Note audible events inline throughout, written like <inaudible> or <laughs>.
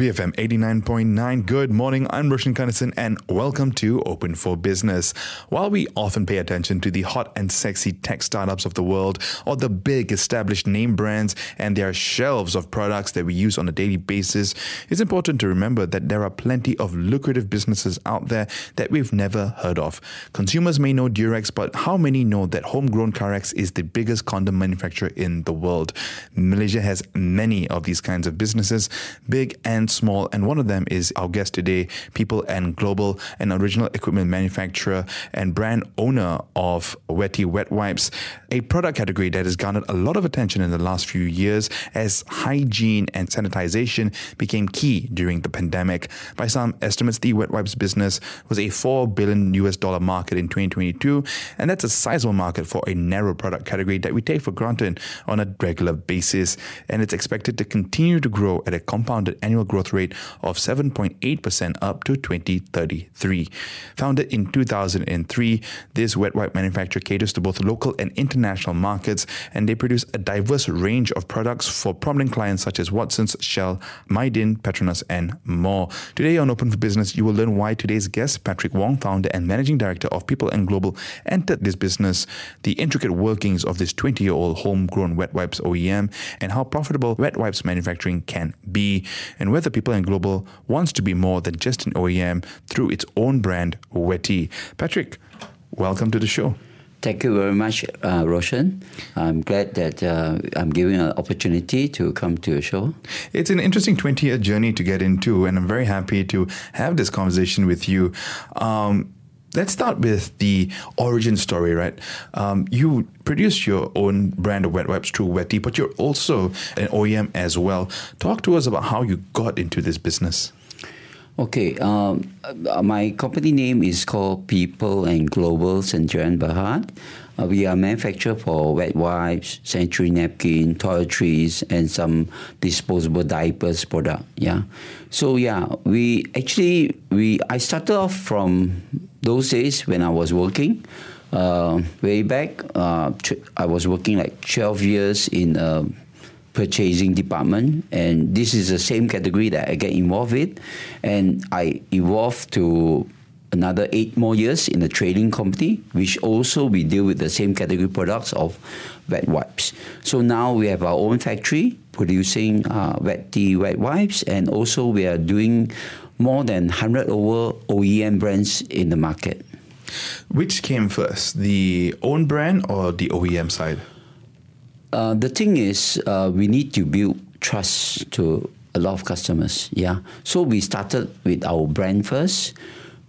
BFM 89.9. Good morning. I'm Roshan Kanesan and welcome to Open for Business. While we often pay attention to the hot and sexy tech startups of the world or the big established name brands and their shelves of products that we use on a daily basis, it's important to remember that there are plenty of lucrative businesses out there that we've never heard of. Consumers may know Durex, but how many know that homegrown Karex is the biggest condom manufacturer in the world? Malaysia has many of these kinds of businesses, big and small. And one of them is our guest today, People and Global, an original equipment manufacturer and brand owner of Wetty Wet Wipes, a product category that has garnered a lot of attention in the last few years as hygiene and sanitization became key during the pandemic. By some estimates, the wet wipes business was a 4 billion US dollar market in 2022, and that's a sizable market for a narrow product category that we take for granted on a regular basis. And it's expected to continue to grow at a compounded annual growth rate of 7.8% up to 2033. Founded in 2003, this wet wipe manufacturer caters to both local and international markets, and they produce a diverse range of products for prominent clients such as Watsons, Shell, Mydin, Petronas, and more. Today on Open for Business, you will learn why today's guest, Patrick Wong, founder and managing director of People and Global, entered this business, the intricate workings of this 20 year old homegrown wet wipes OEM, and how profitable wet wipes manufacturing can be, and whether whether People and Global wants to be more than just an OEM through its own brand, Wetty. Patrick, welcome to the show. Thank you very much, uh, Roshan. I'm glad that uh, I'm given an opportunity to come to your show. It's an interesting 20 year journey to get into, and I'm very happy to have this conversation with you. Um, let's start with the origin story, right? Um, you produce your own brand of wet wipes through Wetty, but you're also an OEM as well. Talk to us about how you got into this business. Okay, um, uh, my company name is called People and Global Sendirian Berhad. Uh, we are manufacturer for wet wipes, sanitary napkin, toiletries, and some disposable diapers product. Yeah, so yeah, we actually we I started off from those days when I was working. Uh, way back, uh, I was working like twelve years in a purchasing department, and this is the same category that I get involved with, and I evolved to another eight more years in the trading company, which also we deal with the same category products of wet wipes. So now we have our own factory producing uh, Wetty wet wipes, and also we are doing more than 100 over OEM brands in the market. Which came first, the own brand or the OEM side? Uh, the thing is, uh, we need to build trust to a lot of customers. Yeah. So we started with our brand first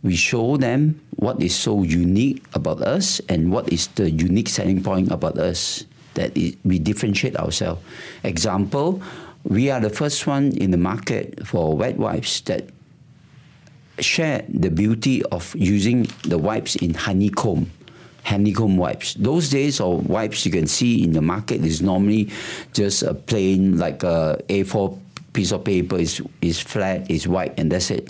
we show them what is so unique about us and what is the unique selling point about us that it, we differentiate ourselves. Example, we are the first one in the market for wet wipes that share the beauty of using the wipes in honeycomb honeycomb wipes. Those days of wipes you can see in the market is normally just a plain like a A4 piece of paper is is flat, is white, and that's it.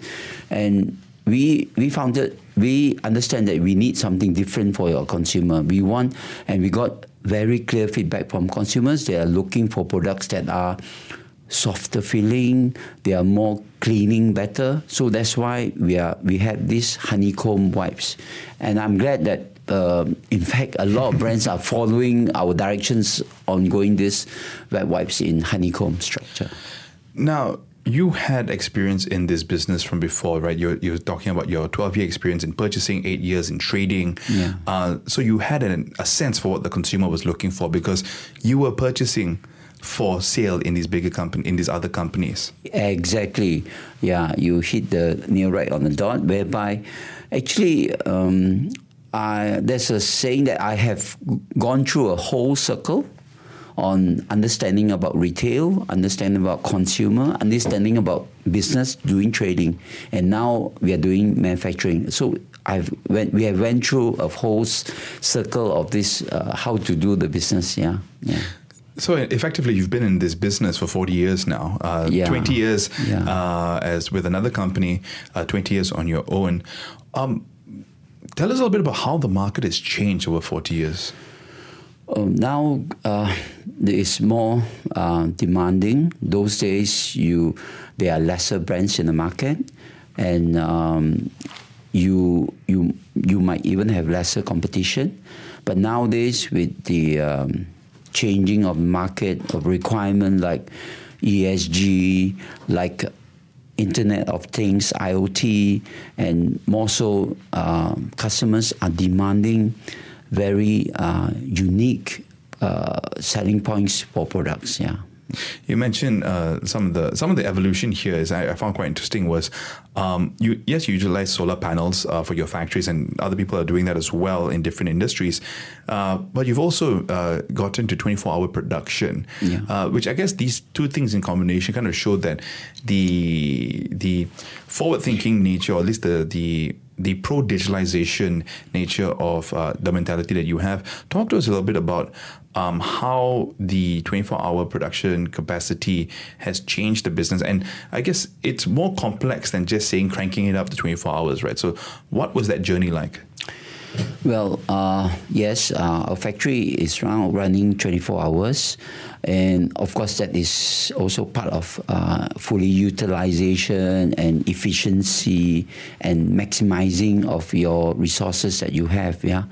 And we we found that we understand that we need something different for your consumer. We want, and we got very clear feedback from consumers. They are looking for products that are softer feeling. They are more cleaning better. So that's why we are we had these honeycomb wipes, and I'm glad that. Uh, in fact, a lot of brands are following our directions on going this wet wipes in honeycomb structure. Now, you had experience in this business from before, right? You're, you're talking about your 12 year experience in purchasing, eight years in trading. Yeah. Uh, so you had an, a sense for what the consumer was looking for because you were purchasing for sale in these bigger company in these other companies. Exactly. Yeah, you hit the nail right on the dot. Whereby, actually, um, I, there's a saying that I have gone through a whole circle on understanding about retail, understanding about consumer, understanding about business, doing trading, and now we are doing manufacturing. So I've went, we have went through a whole circle of this uh, how to do the business. Yeah, yeah. So effectively, you've been in this business for 40 years now. Uh, Yeah. 20 years Yeah. uh, as with another company, uh, 20 years on your own. Um, tell us a little bit about how the market has changed over 40 years. Um, now uh, there is more uh, demanding. Those days, you there are lesser brands in the market, and um, you you you might even have lesser competition. But nowadays, with the um, changing of market of requirement like ESG, like Internet of Things, IoT, and more so, uh, customers are demanding very uh, unique uh, selling points for products. Yeah. You mentioned uh, some of the some of the evolution here is I, I found quite interesting was um, you yes you utilize solar panels uh, for your factories and other people are doing that as well in different industries, uh, but you've also uh, got into 24 hour production, Yeah. uh, which I guess these two things in combination kind of showed that the the forward thinking nature or at least the the the pro digitalization nature of uh, the mentality that you have. Talk to us a little bit about um, how the 24 hour production capacity has changed the business. And I guess it's more complex than just saying cranking it up to 24 hours, right? So, what was that journey like? Well, uh, yes, uh, our factory is now running 24 hours. And of course, that is also part of uh, fully utilization and efficiency and maximizing of your resources that you have. Yeah.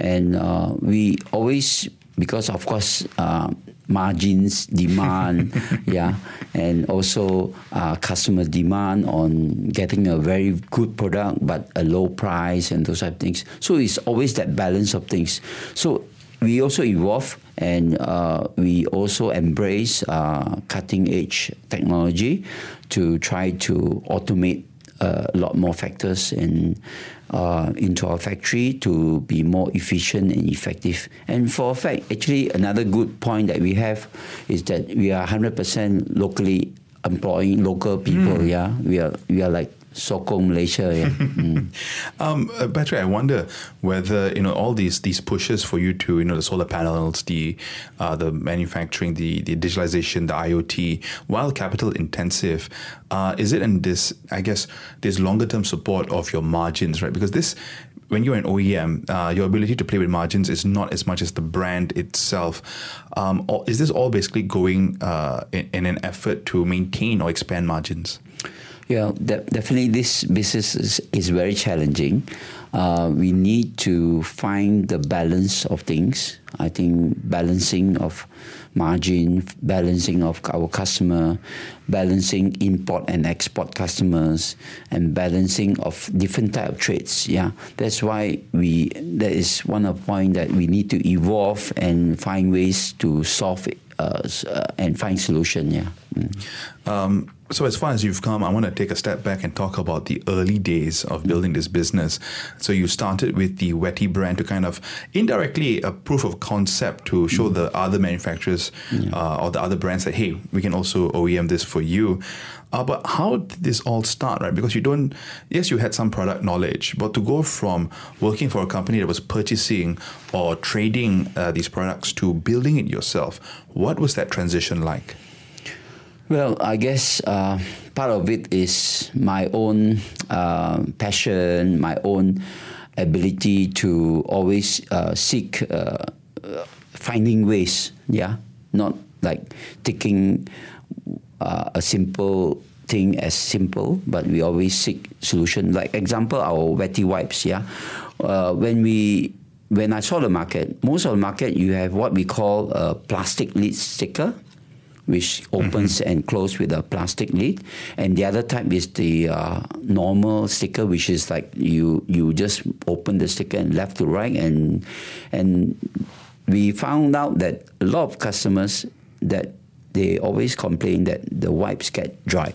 And uh, we always, because of course, uh, margins, demand, <laughs> yeah, and also uh, customer demand on getting a very good product but a low price and those type of things. So it's always that balance of things. So we also evolve and uh, we also embrace uh, cutting edge technology to try to automate uh, a lot more factors in uh, into our factory to be more efficient and effective. And for a fact, actually, another good point that we have is that we are 100% locally employing local people. Yeah, we are we are like Sokong Malaysia. Yeah. <laughs> Mm. Um, uh, Patrick, I wonder whether you know all these these pushes for you to you know the solar panels, the uh, the manufacturing, the the digitalization, the IoT, while capital intensive, uh, is it in this I guess this longer term support of your margins, right? Because this when you're an OEM, uh, your ability to play with margins is not as much as the brand itself. Um, or is this all basically going uh, in, in an effort to maintain or expand margins? Yeah, de- definitely this business is, is very challenging. Uh, we need to find the balance of things. I think balancing of margin, balancing of our customer, balancing import and export customers, and balancing of different type of trades. Yeah, that's why we. That is one of the point that we need to evolve and find ways to solve it uh, uh, and find solution. Yeah. Mm. Um, so as far as you've come, I want to take a step back and talk about the early days of building this business. So you started with the Wetty brand to kind of indirectly a proof of concept to show the other manufacturers uh, or the other brands that hey, we can also OEM this for you. Uh, but how did this all start, right? Because you don't, yes, you had some product knowledge, but to go from working for a company that was purchasing or trading uh, these products to building it yourself, what was that transition like? Well, I guess uh, part of it is my own uh, passion, my own ability to always uh, seek uh, finding ways. Yeah, not like taking uh, a simple thing as simple, but we always seek solution. Like example, our wetty wipes. Yeah, uh, when we when I saw the market, most of the market you have what we call a plastic lid sticker which opens and closes with a plastic lid, and the other type is the uh, normal sticker, which is like you you just open the sticker and left to right, and and we found out that a lot of customers that they always complain that the wipes get dry.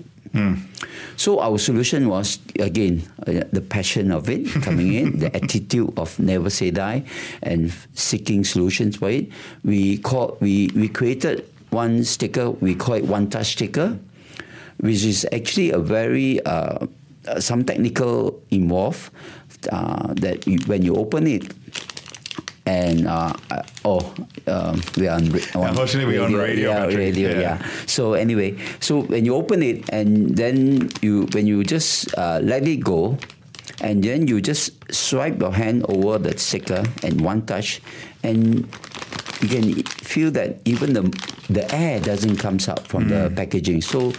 So our solution was again uh, the passion of it <laughs> coming in, the attitude of never say die, and seeking solutions for it. We call we we created one sticker. We call it one touch sticker, which is actually a very uh, uh, some technical involved uh, that you, when you open it, and uh, uh, oh, um, we are on, on Unfortunately, we're on radio, Yeah, radio. Yeah. Yeah. So anyway, so when you open it and then you when you just uh, let it go, and then you just swipe your hand over the sticker and one touch, and you can feel that even the the air doesn't comes out from the Mm. packaging. So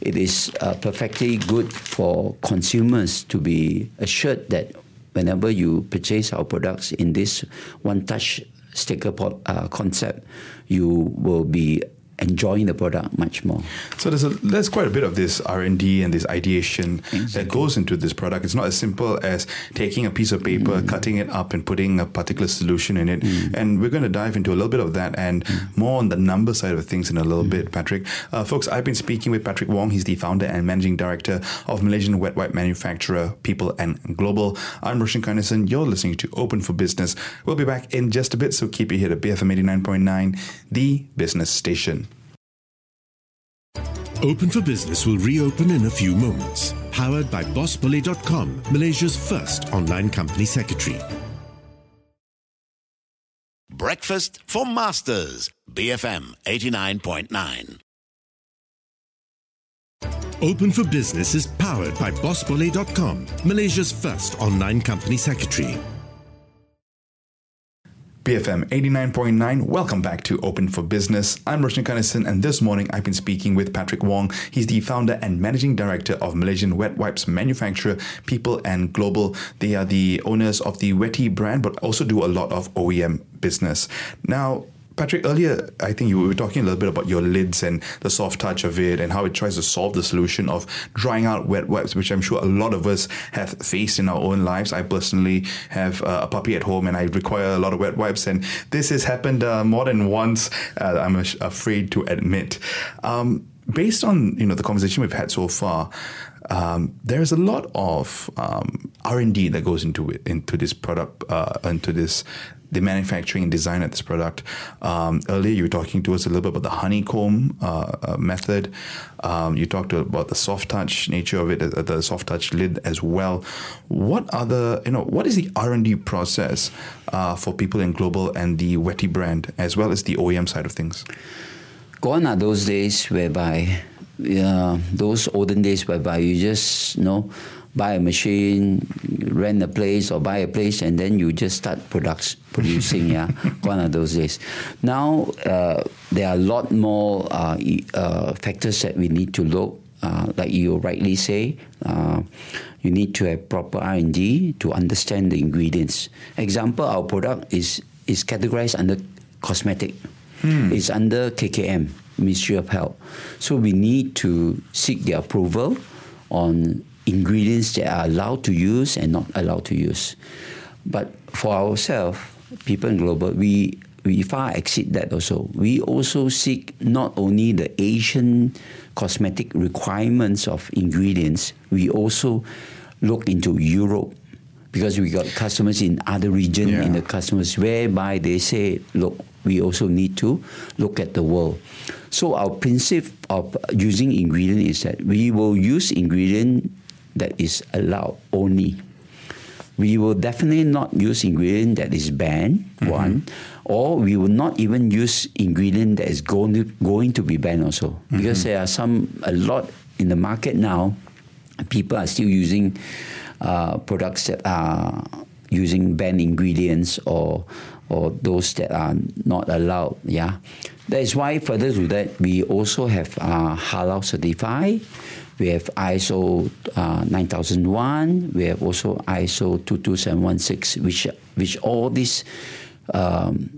it is uh, perfectly good for consumers to be assured that whenever you purchase our products in this one touch sticker po- uh, concept, you will be enjoying the product much more. So there's a, there's quite a bit of this R and D and this ideation that goes into this product. It's not as simple as taking a piece of paper, mm. cutting it up, and putting a particular solution in it. Mm. And we're going to dive into a little bit of that and mm. more on the number side of things in a little bit, Patrick. Uh, folks, I've been speaking with Patrick Wong. He's the founder and managing director of Malaysian wet wipe manufacturer People and Global. I'm Roshan Kanesan. You're listening to Open for Business. We'll be back in just a bit, so keep it here at BFM 89.9, the business station. Open for Business will reopen in a few moments. Powered by BossBolly.com, Malaysia's first online company secretary. Breakfast for Masters, BFM 89.9. Open for Business is powered by BossBolly.com, Malaysia's first online company secretary. BFM 89.9. Welcome back to Open for Business. I'm Roshan Kanesan, and this morning I've been speaking with Patrick Wong. He's the founder and managing director of Malaysian wet wipes manufacturer People and Global. They are the owners of the Wetty brand, but also do a lot of OEM business. Now, Patrick, earlier I think you were talking a little bit about your lids and the soft touch of it and how it tries to solve the solution of drying out wet wipes, which I'm sure a lot of us have faced in our own lives. I personally have uh, a puppy at home and I require a lot of wet wipes, and this has happened uh, more than once. Uh, I'm afraid to admit. Um, based on you know the conversation we've had so far, um, there's a lot of um, R and D that goes into it, into this product, uh, into this the manufacturing and design of this product. Um, earlier, you were talking to us a little bit about the honeycomb uh, uh, method. Um, you talked about the soft touch nature of it, uh, the soft touch lid as well. What other, you know, what is the R and D process uh, for People and Global and the Wetty brand, as well as the OEM side of things? Gone are those days whereby, those olden days whereby you just, you know, buy a machine, rent a place or buy a place, and then you just start products producing. yeah, <laughs> gone are those days. Now uh, there are a lot more uh, uh, factors that we need to look. Uh, like you rightly say, uh, you need to have proper R and D to understand the ingredients. Example, our product is is categorized under cosmetic. It's under KKM, Ministry of Health. So we need to seek the approval on ingredients that are allowed to use and not allowed to use. But for ourselves, People and Global, we we far exceed that also. We also seek not only the Asian cosmetic requirements of ingredients, we also look into Europe because we got customers in other region in the customers whereby they say, look, we also need to look at the world. So our principle of using ingredient is that we will use ingredient that is allowed only. We will definitely not use ingredient that is banned, one, or we will not even use ingredient that is going to, going to be banned also. Because there are some, a lot in the market now, people are still using uh, products that are using banned ingredients or or those that are not allowed. Yeah, that is why further to that we also have uh, halal certified. We have ISO uh, 9001. We have also ISO 22716, which which all these um,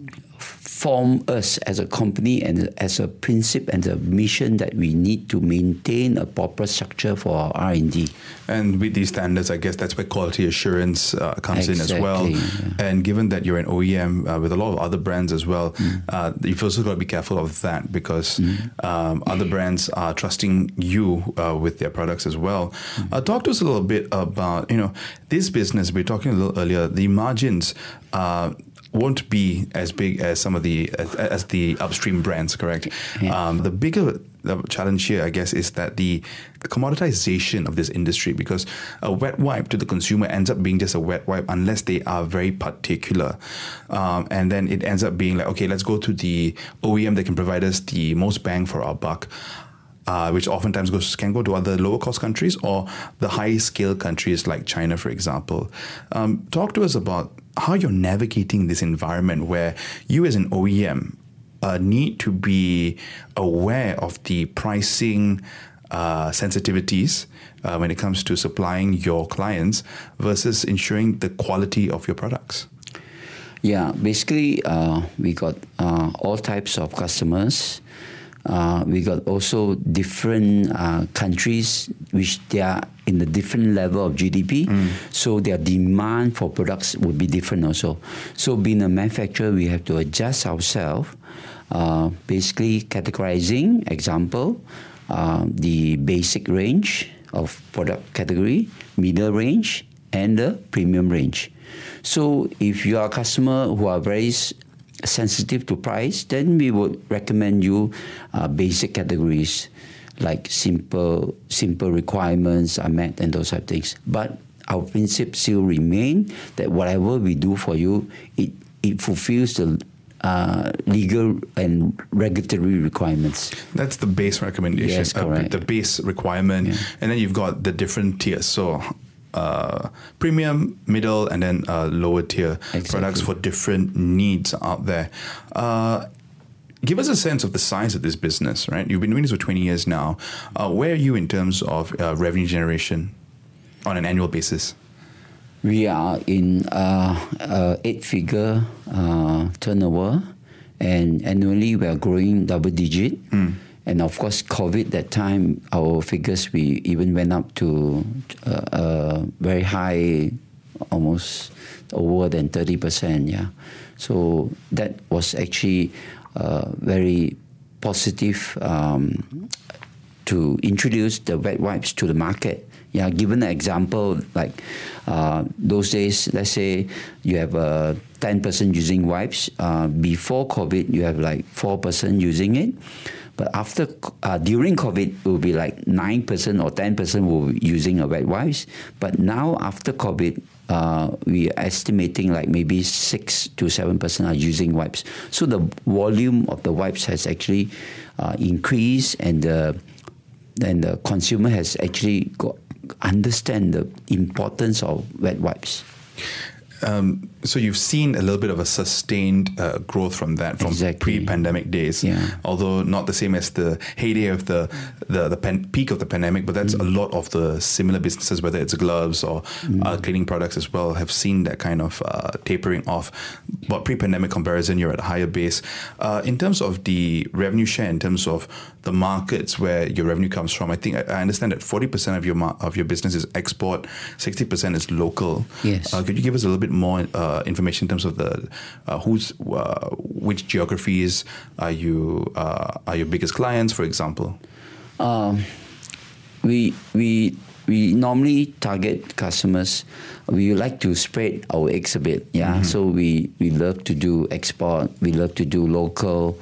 form us as a company and as a principle and a mission that we need to maintain a proper structure for our R&D. And with these standards, I guess that's where quality assurance uh, comes in as well. Yeah. And given that you're an OEM uh, with a lot of other brands as well, uh, you've also got to be careful of that because um, other brands are trusting you uh, with their products as well. Uh, talk to us a little bit about you know this business. We were talking a little earlier. The margins. Won't be as big as some of the as, as the upstream brands, correct? Yeah. Um, the bigger the challenge here, I guess, is that the commoditization of this industry, because a wet wipe to the consumer ends up being just a wet wipe unless they are very particular, um, and then it ends up being like, okay, let's go to the OEM that can provide us the most bang for our buck. Uh, which oftentimes goes can go to other lower cost countries or the high scale countries like China, for example. Um, talk to us about how you're navigating this environment where you, as an OEM, uh, need to be aware of the pricing uh, sensitivities uh, when it comes to supplying your clients versus ensuring the quality of your products. Yeah, basically, uh, we got uh, all types of customers. Uh, we got also different uh, countries which they are in a different level of GDP, so their demand for products would be different also. So, being a manufacturer, we have to adjust ourselves. Uh, basically, categorizing, example, uh, the basic range of product category, middle range, and the premium range. So if you are a customer who are very sensitive to price, then we would recommend you uh, basic categories like simple simple requirements are met and those type of things. But our principle still remain that whatever we do for you, it it fulfills the uh, legal and regulatory requirements. That's the base recommendation, Yes, uh, correct. the base requirement, Yeah. and then you've got the different tiers. So. Uh, premium, middle, and then uh, lower tier Exactly. products for different needs out there. Uh, give us a sense of the size of this business, right? You've been doing this for 20 years now. Uh, where are you in terms of uh, revenue generation on an annual basis? We are in uh, uh, eight-figure uh, turnover, and annually we are growing double digit. And of course, COVID that time, our figures we even went up to uh, uh, very high, almost over than thirty percent. Yeah, so that was actually uh, very positive um, to introduce the wet wipes to the market. Yeah, given an example, like uh, those days, let's say you have a ten person using wipes. Uh, before COVID, you have like four person using it, but after uh, during COVID, it will be like nine percent or ten percent will be using a wet wipes. But now after COVID, uh, we are estimating like maybe six to seven percent are using wipes. So the volume of the wipes has actually uh, increased, and the and the consumer has actually got understand the importance of wet wipes. Um, so you've seen a little bit of a sustained uh, growth from that from Exactly. pre-pandemic days, Yeah. although not the same as the heyday of the the, the pan- peak of the pandemic. But that's a Mm. lot of the similar businesses, whether it's gloves or uh, cleaning products as well, have seen that kind of uh, tapering off. But pre-pandemic comparison, you're at a higher base. Uh, in terms of the revenue share, in terms of the markets where your revenue comes from, I think I, understand that 40% of your mar- of your business is export, 60% is local. Yes. Uh, could you give us a little bit more uh, information in terms of the uh, who's uh, which geographies are you uh, are your biggest clients, for example? Um, we we we normally target customers. We like to spread our eggs a bit. Yeah, so we we love to do export. We love to do local,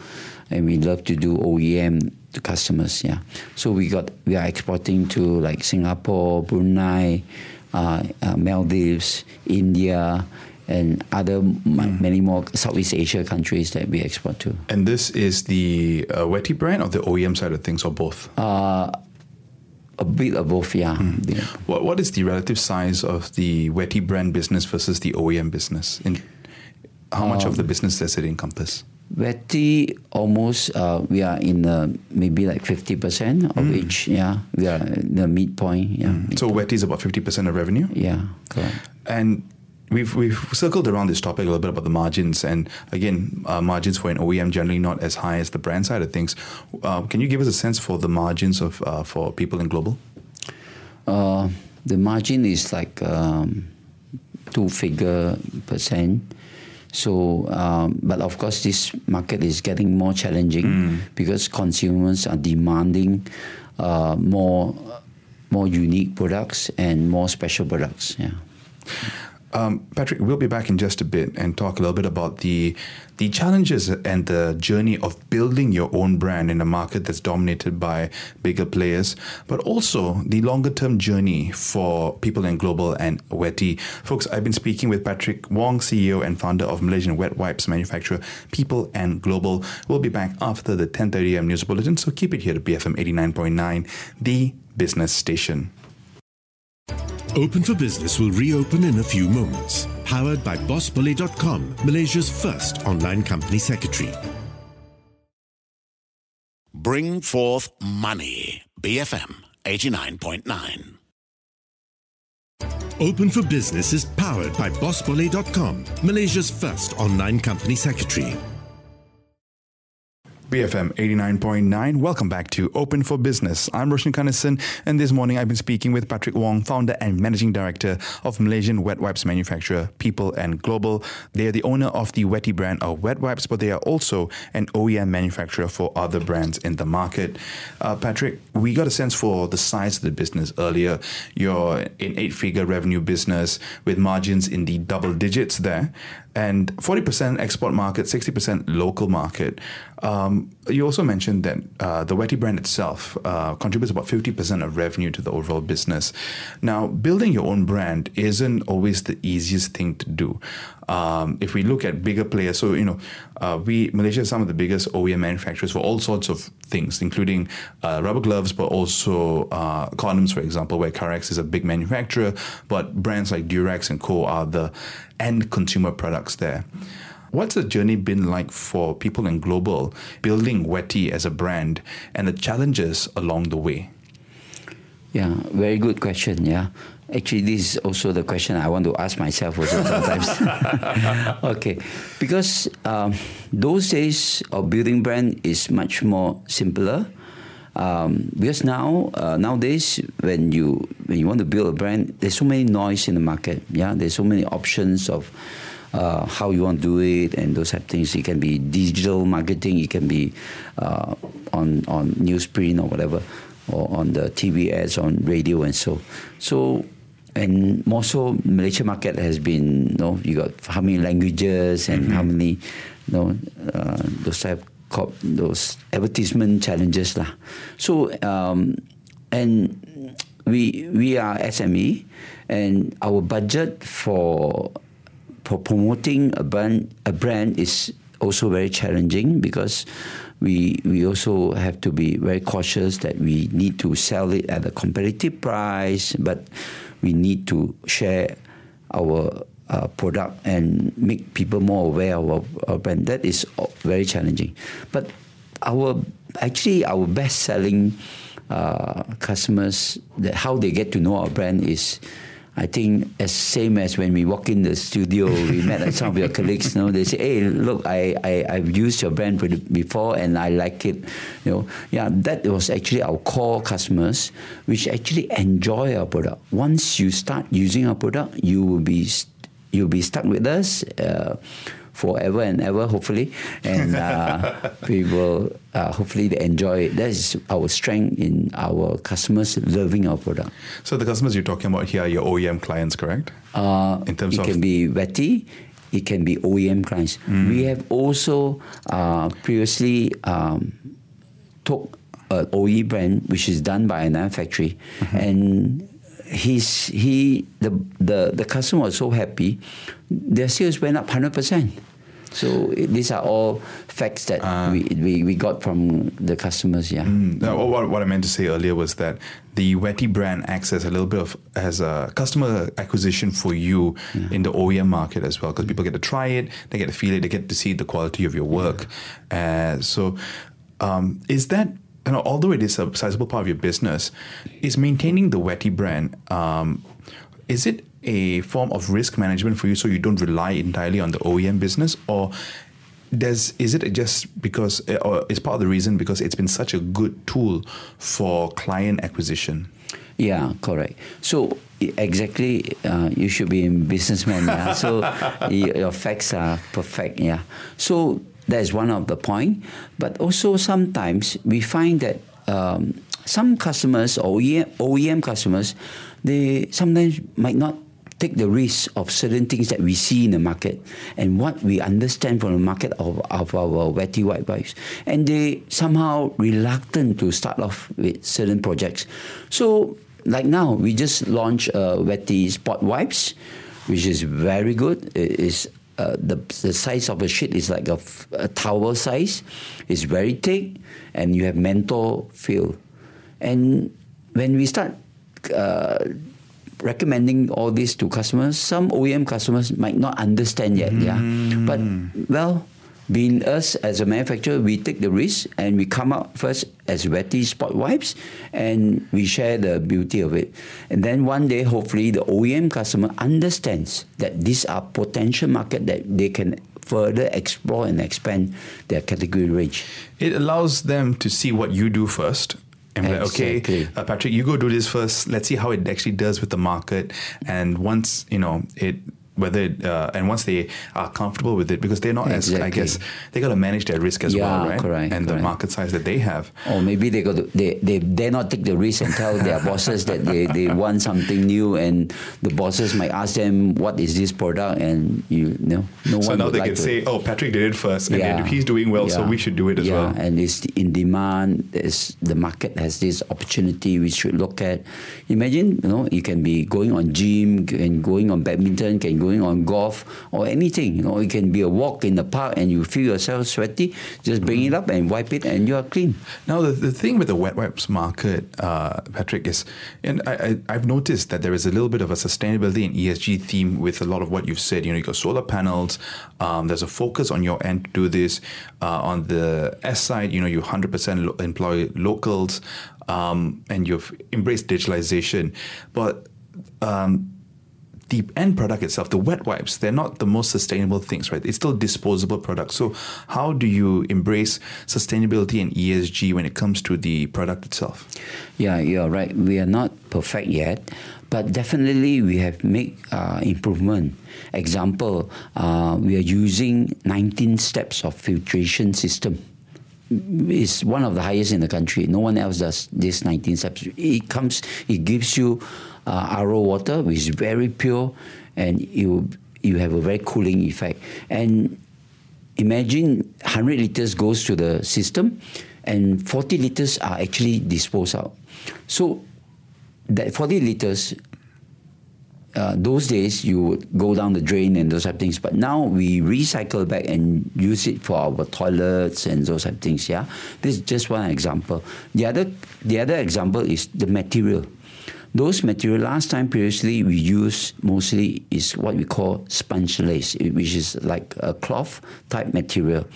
and we love to do OEM to customers. Yeah, so we got we are exporting to like Singapore, Brunei, Uh, uh, Maldives, India. And other m- hmm. many more Southeast Asia countries that we export to. And this is the uh, Wetty brand or the OEM side of things, or both? Uh, a bit of both, yeah. Hmm. Yeah. What what is the relative size of the Wetty brand business versus the OEM business? In how much of the um, business does it encompass? Wetty almost uh, we are in the maybe like fifty percent of each. Yeah, we are in the midpoint. Yeah, So Wetty is about fifty percent of revenue. yeah, correct. And we've we've circled around this topic a little bit about the margins, and again, uh, margins for an OEM generally not as high as the brand side of things. Uh, can you give us a sense for the margins of uh, for People and Global? Uh, the margin is like um, two figure percent. So, um, but of course, this market is getting more challenging because consumers are demanding uh, more more unique products and more special products. Yeah. Um, Patrick, we'll be back in just a bit and talk a little bit about the the challenges and the journey of building your own brand in a market that's dominated by bigger players, but also the longer term journey for People and Global and Wetty. Folks, I've been speaking with Patrick Wong, CEO and founder of Malaysian wet wipes manufacturer People and Global. We'll be back after the 10:30 a.m. news bulletin, so keep it here to BFM 89.9, the business station. Open for Business will reopen in a few moments. Powered by BossBolly.com, Malaysia's first online company secretary. Bring forth money. BFM 89.9. Open for Business is powered by BossBolly.com, Malaysia's first online company secretary. BFM 89.9. Welcome back to Open for Business. I'm Roshan Kanesan, and this morning I've been speaking with Patrick Wong, founder and managing director of Malaysian wet wipes manufacturer People and Global. They are the owner of the Wetty brand of wet wipes, but they are also an OEM manufacturer for other brands in the market. Uh, Patrick, we got a sense for the size of the business earlier. You're an eight figure revenue business with margins in the double digits there and 40% export market, 60% local market. Um, you also mentioned that uh, the Wetty brand itself uh, contributes about 50% of revenue to the overall business. Now, building your own brand isn't always the easiest thing to do. Um, if we look at bigger players, so you know, uh, we Malaysia is some of the biggest OEM manufacturers for all sorts of things, including uh, rubber gloves, but also uh, condoms, for example, where Karex is a big manufacturer, but brands like Durex and Co are the end consumer products there. What's the journey been like for People and Global building Wetty as a brand and the challenges along the way? Yeah, very good question. Yeah. Actually, this is also the question I want to ask myself also <laughs> sometimes. <laughs> okay, because um, those days of building brand is much more simpler. Um, because now uh, nowadays when you when you want to build a brand, there's so many noise in the market. Yeah, there's so many options of uh, how you want to do it and those type of things. It can be digital marketing, it can be uh, on on newsprint or whatever, or on the TV ads on radio and so. So and more so Malaysia market has been you know you got how many languages and mm-hmm. how many you know uh, those type those advertisement challenges lah. So um, and we we are SME and our budget for for promoting a brand a brand is also very challenging because we we also have to be very cautious that we need to sell it at a competitive price but we need to share our uh, product and make people more aware of our, our, brand. That is very challenging. But our actually our best selling uh, customers how they get to know our brand is I think as same as when we walk in the studio, we <laughs> met some of your colleagues. You know, they say, "Hey, look, I, I I've used your brand before and I like it." You know, yeah, that was actually our core customers, which actually enjoy our product. Once you start using our product, you will be you'll be stuck with us. Uh, forever and ever, hopefully, and uh, <laughs> we will uh, hopefully enjoy it. That is our strength in our customers loving our product. So the customers you're talking about here are your OEM clients, correct? Uh, in terms it of can be Wetty, it can be OEM clients. Mm. We have also uh, previously um, took an OE brand which is done by another factory, mm-hmm. and he's he the the the customer was so happy, their sales went up hundred percent. So these are all facts that uh, we, we, we got from the customers. Yeah. Mm, no, what, what I meant to say earlier was that the Wetty brand acts as a little bit of as a customer acquisition for you yeah. in the OEM market as well, because people get to try it, they get to feel it, they get to see the quality of your work. Yeah. Uh, so, um, is that you know, although it is a sizable part of your business, is maintaining the Wetty brand. Um, is it a form of risk management for you, so you don't rely entirely on the OEM business, or does is it just because, or is part of the reason because it's been such a good tool for client acquisition? Yeah, correct. So exactly, uh, you should be a businessman. Yeah. So <laughs> your facts are perfect. Yeah. So that is one of the point. But also sometimes we find that um, some customers or OEM, OEM customers, they sometimes might not take the risk of certain things that we see in the market and what we understand from the market of, of our wetty white wipes. And they somehow reluctant to start off with certain projects. So like now, we just launched uh, wetty sport wipes, which is very good. It is uh, the, the size of a sheet is like a, a towel size. It's very thick, and you have menthol feel. And when we start uh, recommending all this to customers, some OEM customers might not understand yet. Mm. Yeah, but well, being us as a manufacturer, we take the risk and we come out first as wetty sport wipes and we share the beauty of it. And then one day, hopefully, the OEM customer understands that these are potential market that they can further explore and expand their category range. It allows them to see what you do first and be like, okay, uh, Patrick, you go do this first. Let's see how it actually does with the market. And once you know it whether it, uh, and once they are comfortable with it because they're not exactly. as I guess they got to manage their risk as yeah, well, right? Correct, and correct. the market size that they have. Or maybe they got to, they they dare not take the risk and tell their bosses that they, they want something new, and the bosses might ask them what is this product, and you, you know no so one. now they like can say, "Oh, Patrick did it first, and Yeah. he's doing well, so we should do it as yeah, well." and it's in demand. There's, the market has this opportunity we should look at. Imagine, you know, you can be going on gym, and going on badminton, can going on golf or anything. You know, it can be a walk in the park and you feel yourself sweaty. Just bring it up and wipe it, and you are clean. Now, the, the thing with the wet wipes market, uh, Patrick, is, and I, I, I've noticed that there is a little bit of a sustainability and ESG theme with a lot of what you've said. You know, you got solar panels, um, there's a focus on your end to do this. Uh, on the S side, you know, you 100% lo- employ locals um, and you've embraced digitalization. But um, the end product itself, the wet wipes, they're not the most sustainable things, right? It's still disposable products. So, how do you embrace sustainability and ESG when it comes to the product itself? Yeah, you're right. We are not perfect yet, but definitely we have made uh, improvement. Example, uh, we are using 19 steps of filtration system. It's one of the highest in the country. No one else does this 19 steps. It comes, it gives you uh, RO water, which is very pure, and you you have a very cooling effect. And imagine 100 liters goes to the system and 40 liters are actually disposed out. So that 40 liters, uh, those days you would go down the drain and those type of things. But now we recycle back and use it for our toilets and those type of things. Yeah, this is just one example. The other, the other example is the material. Those material last time previously we used mostly is what we call spunlace, which is like a cloth type material.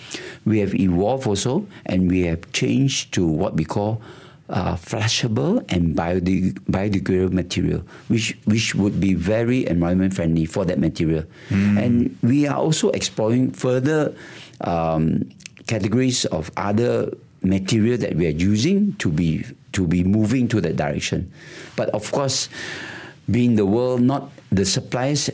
We have evolved also, and we have changed to what we call uh, flushable and biodeg- biodegradable material, which which would be very environment friendly for that material. And we are also exploring further um, categories of other material that we are using to be to be moving to that direction. But of course, being the world not the suppliers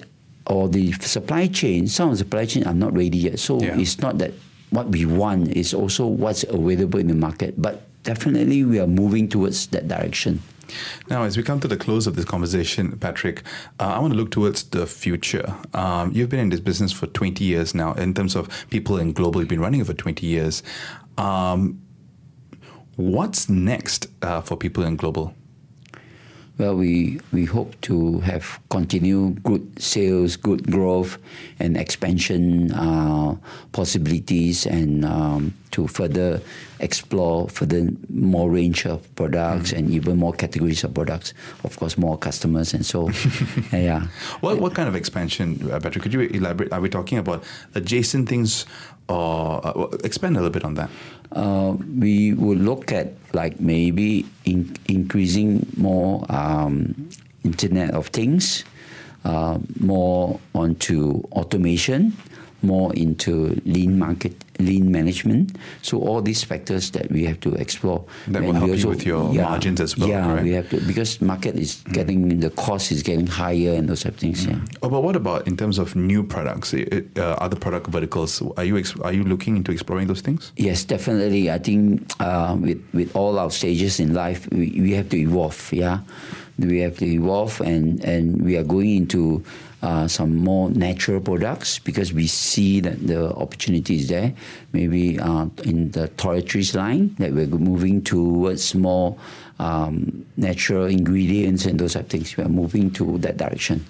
or the supply chain, some of the supply chain are not ready yet. So Yeah. it's not that what we want is also what's available in the market. But definitely we are moving towards that direction. Now, as we come to the close of this conversation, Patrick, uh, I want to look towards the future. Um, you've been in this business for 20 years now, in terms of People and Global, you've been running it for 20 years. Um, what's next uh, for People and Global? Well, we, we hope to have continued good sales, good growth, and expansion uh, possibilities, and um, to further explore further more range of products and even more categories of products. Of course, more customers, and so <laughs> yeah. What, what kind of expansion, uh, Patrick? Could you elaborate? Are we talking about adjacent things or uh, expand a little bit on that? uh, we would look at like maybe in, increasing more um, Internet of Things, uh, more onto automation, more into lean market, lean management. So all these factors that we have to explore. That will And we help you with your margins as well, Yeah, correct? we have to because market is getting the cost is getting higher and those type of things. Yeah. Oh, but what about in terms of new products, uh, uh, other product verticals? Are you ex- are you looking into exploring those things? Yes, definitely. I think uh, with with all our stages in life, we, we have to evolve. Yeah, we have to evolve, and and we are going into uh, some more natural products because we see that the opportunity is there. Maybe uh, in the toiletries line that we're moving towards more um, natural ingredients and those type of things. We are moving to that direction.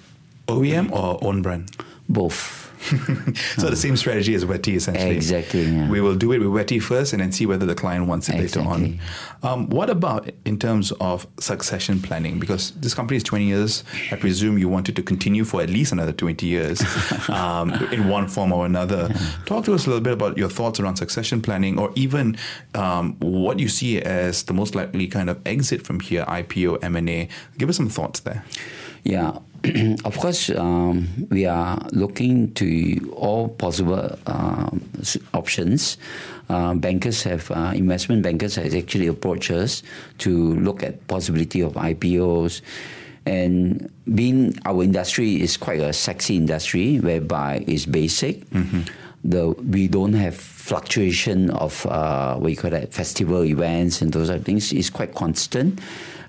OEM or own brand? Both. <laughs> so the same strategy as Wetty essentially. Exactly. Yeah. We will do it with Wetty first and then see whether the client wants it later on. Um, what about in terms of succession planning? Because this company is 20 years. I presume you want it to continue for at least another 20 years <laughs> um, in one form or another. Talk to us a little bit about your thoughts around succession planning or even um, what you see as the most likely kind of exit from here, IPO, M&A. Give us some thoughts there. Yeah, <clears throat> of course, um, we are looking to all possible s- options. Uh, bankers have uh, investment bankers has actually approached us to look at possibility of IPOs. And being our industry is quite a sexy industry whereby it's basic. The we don't have fluctuation of uh, what you call that festival events and those other things. It's quite constant.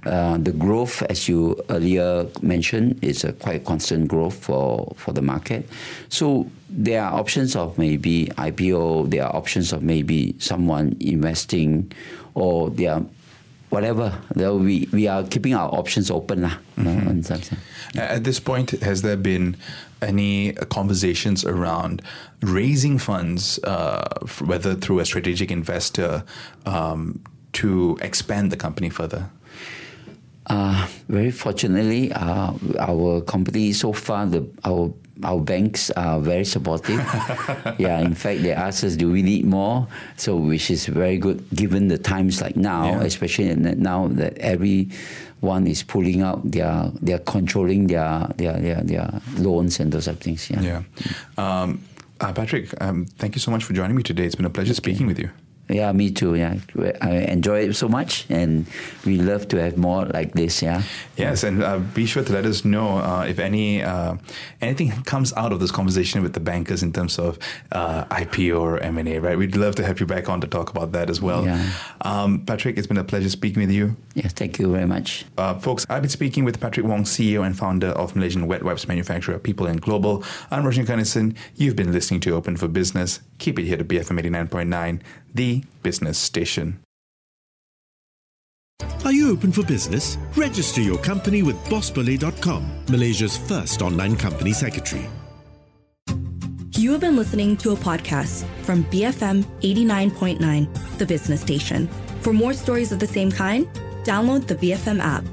Uh, the growth, as you earlier mentioned, is a quite constant growth for, for the market. So there are options of maybe IPO, there are options of maybe someone investing, or there are whatever. There we, we are keeping our options open. lah. you know, in some sense. At this point, has there been any conversations around raising funds, uh, whether through a strategic investor, um, to expand the company further? Uh, very fortunately, uh, our company so far, the our our banks are very supportive. <laughs> yeah, in fact, they ask us, do we need more? So, which is very good given the times like now, Yeah. especially now that everyone is pulling out, their they're controlling their their their, their loans and those type of things. Yeah. Yeah. Um, uh, Patrick, um, thank you so much for joining me today. It's been a pleasure speaking with you. Yeah, me too. Yeah, I enjoy it so much, and we love to have more like this. Yeah. Yes, and uh, be sure to let us know uh, if any uh, anything comes out of this conversation with the bankers in terms of uh, IPO or M and A. Right, we'd love to have you back on to talk about that as well. Yeah. Um, Patrick, it's been a pleasure speaking with you. Yeah. Thank you very much. Uh, folks, I've been speaking with Patrick Wong, CEO and founder of Malaysian wet wipes manufacturer People and Global. I'm Roshan Kanesan. You've been listening to Open for Business. Keep it here to BFM 89.9, the business station. Are you open for business? Register your company with BossBolly.com, Malaysia's first online company secretary. You have been listening to a podcast from BFM 89.9, the business station. For more stories of the same kind, download the BFM app.